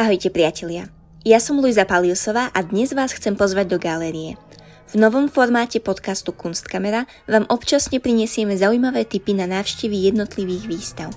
Ahojte priatelia. Ja som Luisa Paliusová a dnes vás chcem pozvať do galérie. V novom formáte podcastu Kunstkamera vám občasne prinesieme zaujímavé tipy na návštevy jednotlivých výstav.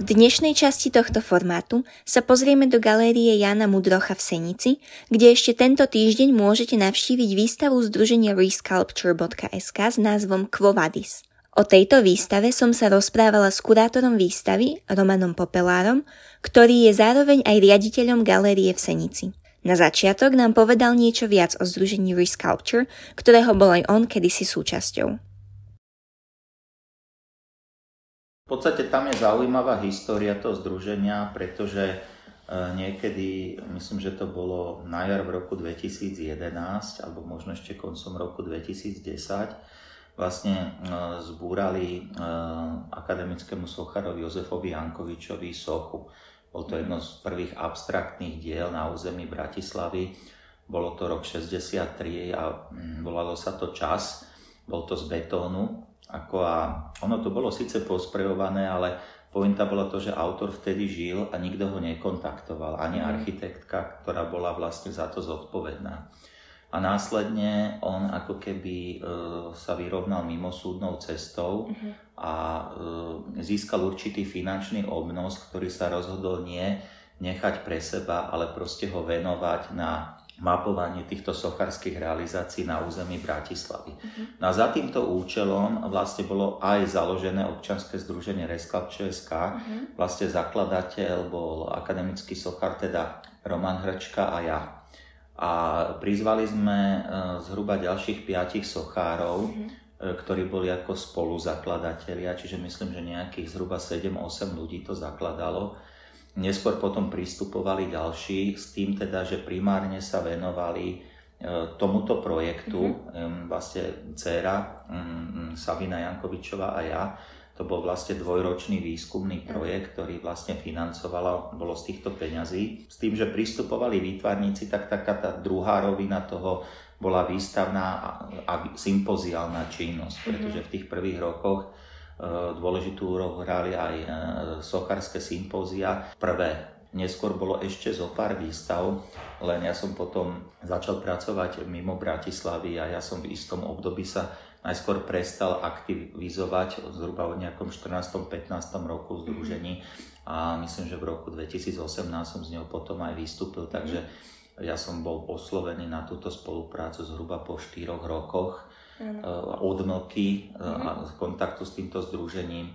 V dnešnej časti tohto formátu sa pozrieme do galérie Jana Mudrocha v Senici, kde ešte tento týždeň môžete navštíviť výstavu združenia resculpture.sk s názvom Quo Vadis. O tejto výstave som sa rozprávala s kurátorom výstavy, Romanom Popelárom, ktorý je zároveň aj riaditeľom galérie v Senici. Na začiatok nám povedal niečo viac o združení Resculpture, ktorého bol aj on kedysi súčasťou. V podstate tam je zaujímavá história toho združenia, pretože e, niekedy, myslím, že to bolo na jar v roku 2011, alebo možno ešte koncom roku 2010, vlastne e, zbúrali e, akademickému socharovi Jozefovi Jankovičovi sochu. Bol to jedno z prvých abstraktných diel na území Bratislavy. Bolo to rok 63 a mm, volalo sa to Čas. Bol to z betónu. Ako a ono to bolo síce posprejované, ale pointa bola to, že autor vtedy žil a nikto ho nekontaktoval. Ani mhm. architektka, ktorá bola vlastne za to zodpovedná a následne on ako keby e, sa vyrovnal mimosúdnou cestou uh-huh. a e, získal určitý finančný obnos, ktorý sa rozhodol nie nechať pre seba, ale proste ho venovať na mapovanie týchto sochárských realizácií na území Bratislavy. Uh-huh. No a za týmto účelom vlastne bolo aj založené občanské združenie Resklab ČSK. Uh-huh. Vlastne zakladateľ bol akademický sochár, teda Roman Hrčka a ja a prizvali sme e, zhruba ďalších piatich sochárov, mm-hmm. ktorí boli ako spoluzakladatelia, čiže myslím, že nejakých zhruba 7-8 ľudí to zakladalo. Neskôr potom pristupovali ďalší s tým teda, že primárne sa venovali e, tomuto projektu, mm-hmm. vlastne dcera mm, Savina Jankovičová a ja, to bol vlastne dvojročný výskumný projekt, ktorý vlastne financovala, bolo z týchto peňazí. S tým, že pristupovali výtvarníci, tak taká tá druhá rovina toho bola výstavná a sympoziálna činnosť, mhm. pretože v tých prvých rokoch e, dôležitú úrohu hrali aj e, sochárske sympózia. Prvé Neskôr bolo ešte zo pár výstav, len ja som potom začal pracovať mimo Bratislavy a ja som v istom období sa najskôr prestal aktivizovať zhruba v nejakom 14-15 roku v združení a myslím, že v roku 2018 som z neho potom aj vystúpil, takže ja som bol oslovený na túto spoluprácu zhruba po 4 rokoch ano. Eh, odmlky uh-huh. a kontaktu s týmto združením.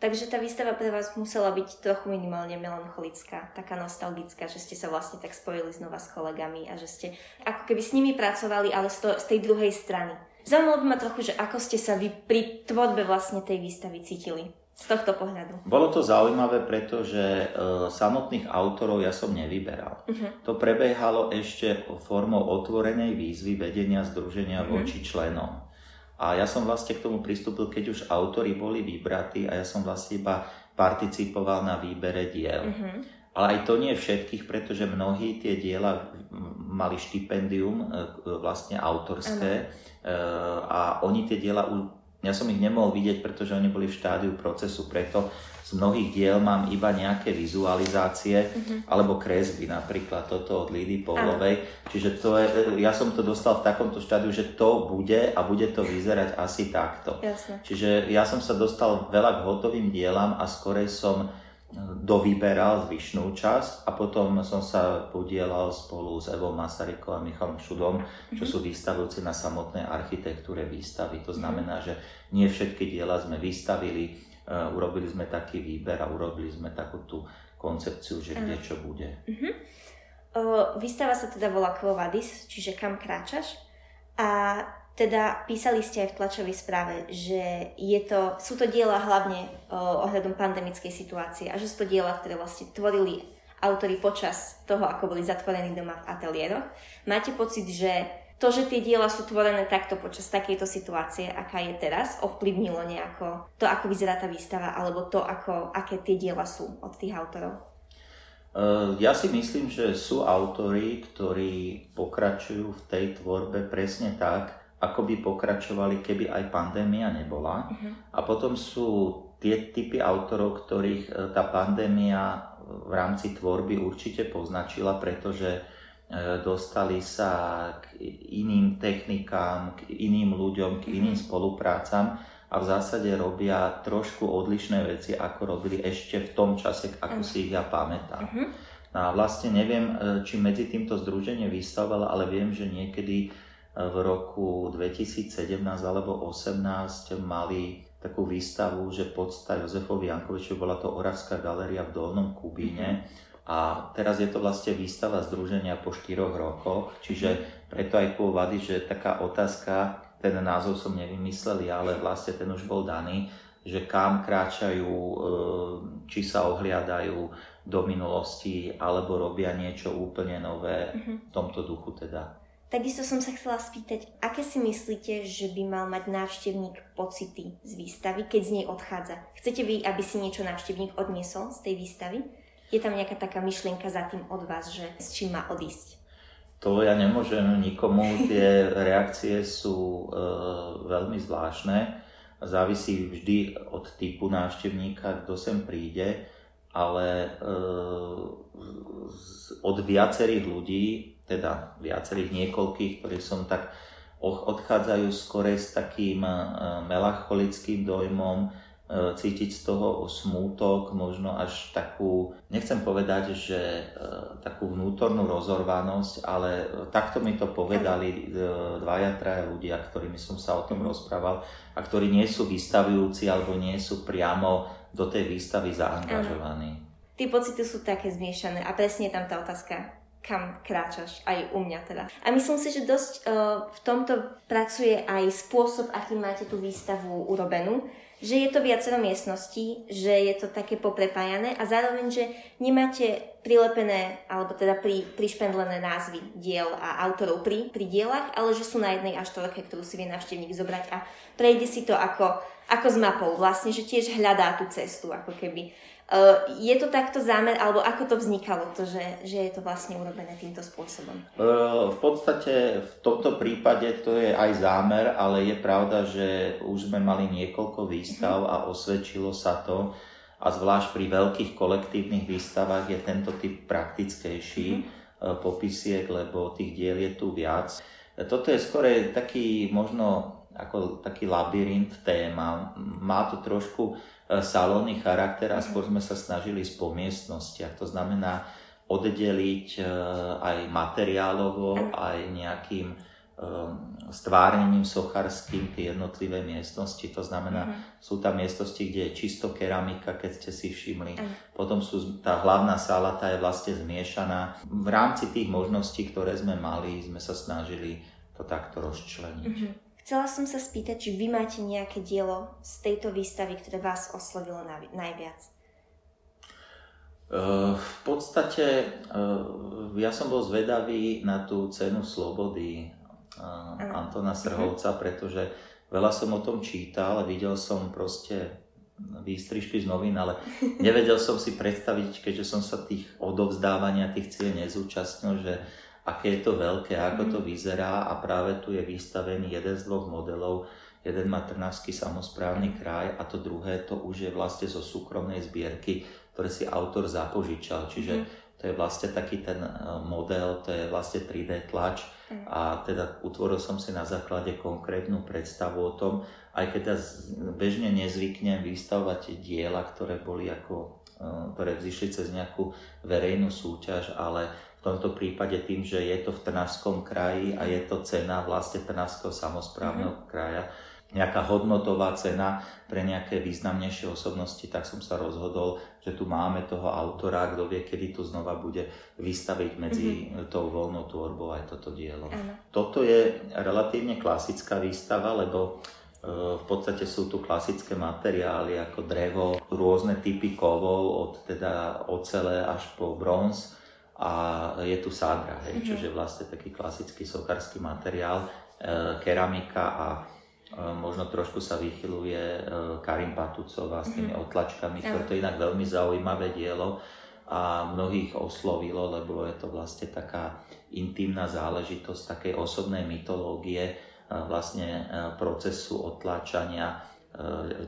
Takže tá výstava pre vás musela byť trochu minimálne melancholická, taká nostalgická, že ste sa vlastne tak spojili znova s kolegami a že ste ako keby s nimi pracovali, ale z, to, z tej druhej strany. Zaujímalo by ma trochu, že ako ste sa vy pri tvorbe vlastne tej výstavy cítili z tohto pohľadu. Bolo to zaujímavé, pretože e, samotných autorov ja som nevyberal. Uh-huh. To prebiehalo ešte formou otvorenej výzvy vedenia združenia uh-huh. voči členom. A ja som vlastne k tomu pristúpil, keď už autory boli vybratí a ja som vlastne iba participoval na výbere diel. Uh-huh. Ale aj to nie všetkých, pretože mnohí tie diela mali štipendium e, vlastne autorské. Uh-huh a oni tie diela, ja som ich nemohol vidieť, pretože oni boli v štádiu procesu, preto z mnohých diel mám iba nejaké vizualizácie uh-huh. alebo kresby, napríklad toto od Lidy Povlovej. Čiže to je, ja som to dostal v takomto štádiu, že to bude a bude to vyzerať asi takto. Jasne. Čiže ja som sa dostal veľa k hotovým dielam a skorej som dovyberal zvyšnú časť a potom som sa podielal spolu s Evou Masarykou a Michalom Šudom, čo mhm. sú vystavujúci na samotnej architektúre výstavy. To znamená, že nie všetky diela sme vystavili, e, urobili sme taký výber a urobili sme takú tú koncepciu, že kde čo bude. Uh-huh. výstava sa teda volá Quo Vadis, čiže kam kráčaš. A teda písali ste aj v tlačovej správe, že je to, sú to diela hlavne o, ohľadom pandemickej situácie a že sú to diela, ktoré vlastne tvorili autory počas toho, ako boli zatvorení doma v ateliéroch. Máte pocit, že to, že tie diela sú tvorené takto počas takejto situácie, aká je teraz, ovplyvnilo nejako to, ako vyzerá tá výstava, alebo to, ako, aké tie diela sú od tých autorov? Ja si myslím, že sú autory, ktorí pokračujú v tej tvorbe presne tak, ako by pokračovali, keby aj pandémia nebola. Uh-huh. A potom sú tie typy autorov, ktorých e, tá pandémia v rámci tvorby určite poznačila, pretože e, dostali sa k iným technikám, k iným ľuďom, k iným mhm. spoluprácam a v zásade robia trošku odlišné veci, ako robili ešte v tom čase, ako si ich ja pamätám. Uh-huh. No a vlastne neviem, e, či medzi týmto združenie vystavovala, ale viem, že niekedy v roku 2017 alebo 2018 mali takú výstavu, že podsta Jozefovi Jankoviču bola to Oravská galéria v Dolnom Kubíne. A teraz je to vlastne výstava združenia po 4 rokoch, čiže preto aj vady, že taká otázka, ten názov som nevymyslel ja, ale vlastne ten už bol daný, že kam kráčajú, e, či sa ohliadajú do minulosti, alebo robia niečo úplne nové mhm. v tomto duchu teda. Takisto som sa chcela spýtať, aké si myslíte, že by mal mať návštevník pocity z výstavy, keď z nej odchádza? Chcete vy, aby si niečo návštevník odniesol z tej výstavy? Je tam nejaká taká myšlienka za tým od vás, že s čím má odísť? To ja nemôžem nikomu, tie reakcie sú e, veľmi zvláštne. Závisí vždy od typu návštevníka, kto sem príde, ale e, od viacerých ľudí teda viacerých niekoľkých, ktorí som tak odchádzajú skore s takým e, melancholickým dojmom, e, cítiť z toho smútok, možno až takú, nechcem povedať, že e, takú vnútornú rozorvanosť, ale takto mi to povedali dvaja, traja ľudia, ktorými som sa o tom mhm. rozprával a ktorí nie sú vystavujúci alebo nie sú priamo do tej výstavy zaangažovaní. Tie pocity sú také zmiešané a presne je tam tá otázka, kam kráčaš, aj u mňa teda. A myslím si, že dosť uh, v tomto pracuje aj spôsob, akým máte tú výstavu urobenú, že je to viacero miestností, že je to také poprepájané a zároveň, že nemáte prilepené, alebo teda pri, prišpendlené názvy diel a autorov pri, pri dielach, ale že sú na jednej až toľke, ktorú si vie navštevník zobrať a prejde si to ako, ako s mapou, vlastne, že tiež hľadá tú cestu, ako keby. Eh, je to takto zámer, alebo ako to vznikalo, to, že, že je to vlastne urobené týmto spôsobom? Eh, v podstate v tomto prípade to je aj zámer, ale je pravda, že už sme mali niekoľko výstav a osvedčilo sa to. A zvlášť pri veľkých kolektívnych výstavách je tento typ praktickejší mm. popisiek, lebo tých diel je tu viac. Toto je skôr taký možno ako taký labyrint téma. Má to trošku E, salónny charakter a skôr sme sa snažili ísť po miestnostiach. To znamená oddeliť e, aj materiálovo, aj nejakým e, stvárnením sochárským tie jednotlivé miestnosti. To znamená, uh-huh. sú tam miestnosti, kde je čisto keramika, keď ste si všimli. Uh-huh. Potom sú, tá hlavná sála, tá je vlastne zmiešaná. V rámci tých možností, ktoré sme mali, sme sa snažili to takto rozčleniť. Uh-huh. Chcela som sa spýtať, či vy máte nejaké dielo z tejto výstavy, ktoré vás oslovilo najviac. Uh, v podstate uh, ja som bol zvedavý na tú cenu slobody uh, Antona Srhovca, uh-huh. pretože veľa som o tom čítal, videl som proste výstrižky z novín, ale nevedel som si predstaviť, keďže som sa tých odovzdávania tých cien nezúčastnil, že aké je to veľké, ako to mhm. vyzerá a práve tu je vystavený jeden z dvoch modelov. Jeden má Trnavský samozprávny kraj a to druhé to už je vlastne zo súkromnej zbierky, ktoré si autor zapožičal. Čiže mhm. to je vlastne taký ten e, model, to je vlastne 3D tlač mhm. a teda utvoril som si na základe konkrétnu predstavu o tom, aj keď ja bežne nezvyknem vystavovať diela, ktoré boli ako, ktoré vzýšli cez nejakú verejnú súťaž, ale v tomto prípade tým, že je to v Trnavskom kraji a je to cena vlastne Trnavského samozprávneho mm-hmm. kraja, nejaká hodnotová cena pre nejaké významnejšie osobnosti, tak som sa rozhodol, že tu máme toho autora, kto vie, kedy tu znova bude vystaviť medzi mm-hmm. tou voľnou tvorbou aj toto dielo. Ano. Toto je relatívne klasická výstava, lebo v podstate sú tu klasické materiály ako drevo, rôzne typy kovov, od teda ocele až po bronz a je tu sádra, hej, mm-hmm. čiže vlastne taký klasický sokársky materiál, e, keramika a e, možno trošku sa vychyluje e, Karim Patucová s tými mm-hmm. otlačkami, ktoré to je inak veľmi zaujímavé dielo a mnohých oslovilo, lebo je to vlastne taká intimná záležitosť takej osobnej mytológie vlastne procesu otláčania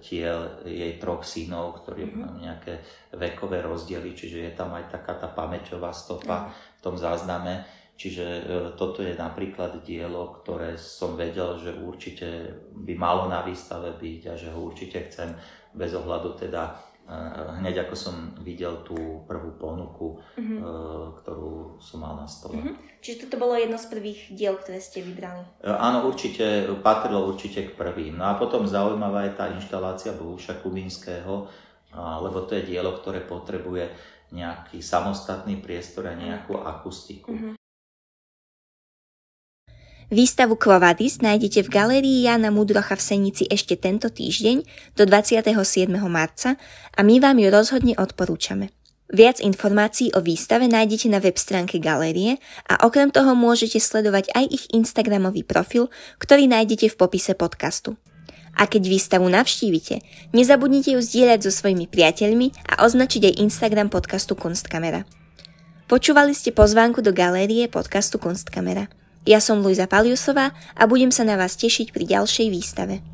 tiel jej troch synov, ktorí mm-hmm. majú nejaké vekové rozdiely, čiže je tam aj taká tá pamäťová stopa mm-hmm. v tom zázname. Čiže toto je napríklad dielo, ktoré som vedel, že určite by malo na výstave byť a že ho určite chcem bez ohľadu teda hneď ako som videl tú prvú ponuku, mm-hmm. ktorú som mal na stole. Mm-hmm. Čiže toto bolo jedno z prvých diel, ktoré ste vybrali? E, áno, určite, patrilo určite k prvým. No a potom zaujímavá je tá inštalácia Bohuša Kubinského, lebo to je dielo, ktoré potrebuje nejaký samostatný priestor a nejakú akustiku. Mm-hmm. Výstavu Quo nájdete v galérii Jana Mudrocha v Senici ešte tento týždeň do 27. marca a my vám ju rozhodne odporúčame. Viac informácií o výstave nájdete na web stránke galérie a okrem toho môžete sledovať aj ich Instagramový profil, ktorý nájdete v popise podcastu. A keď výstavu navštívite, nezabudnite ju zdieľať so svojimi priateľmi a označiť aj Instagram podcastu Kunstkamera. Počúvali ste pozvánku do galérie podcastu Kunstkamera. Ja som Luisa Paliusová a budem sa na vás tešiť pri ďalšej výstave.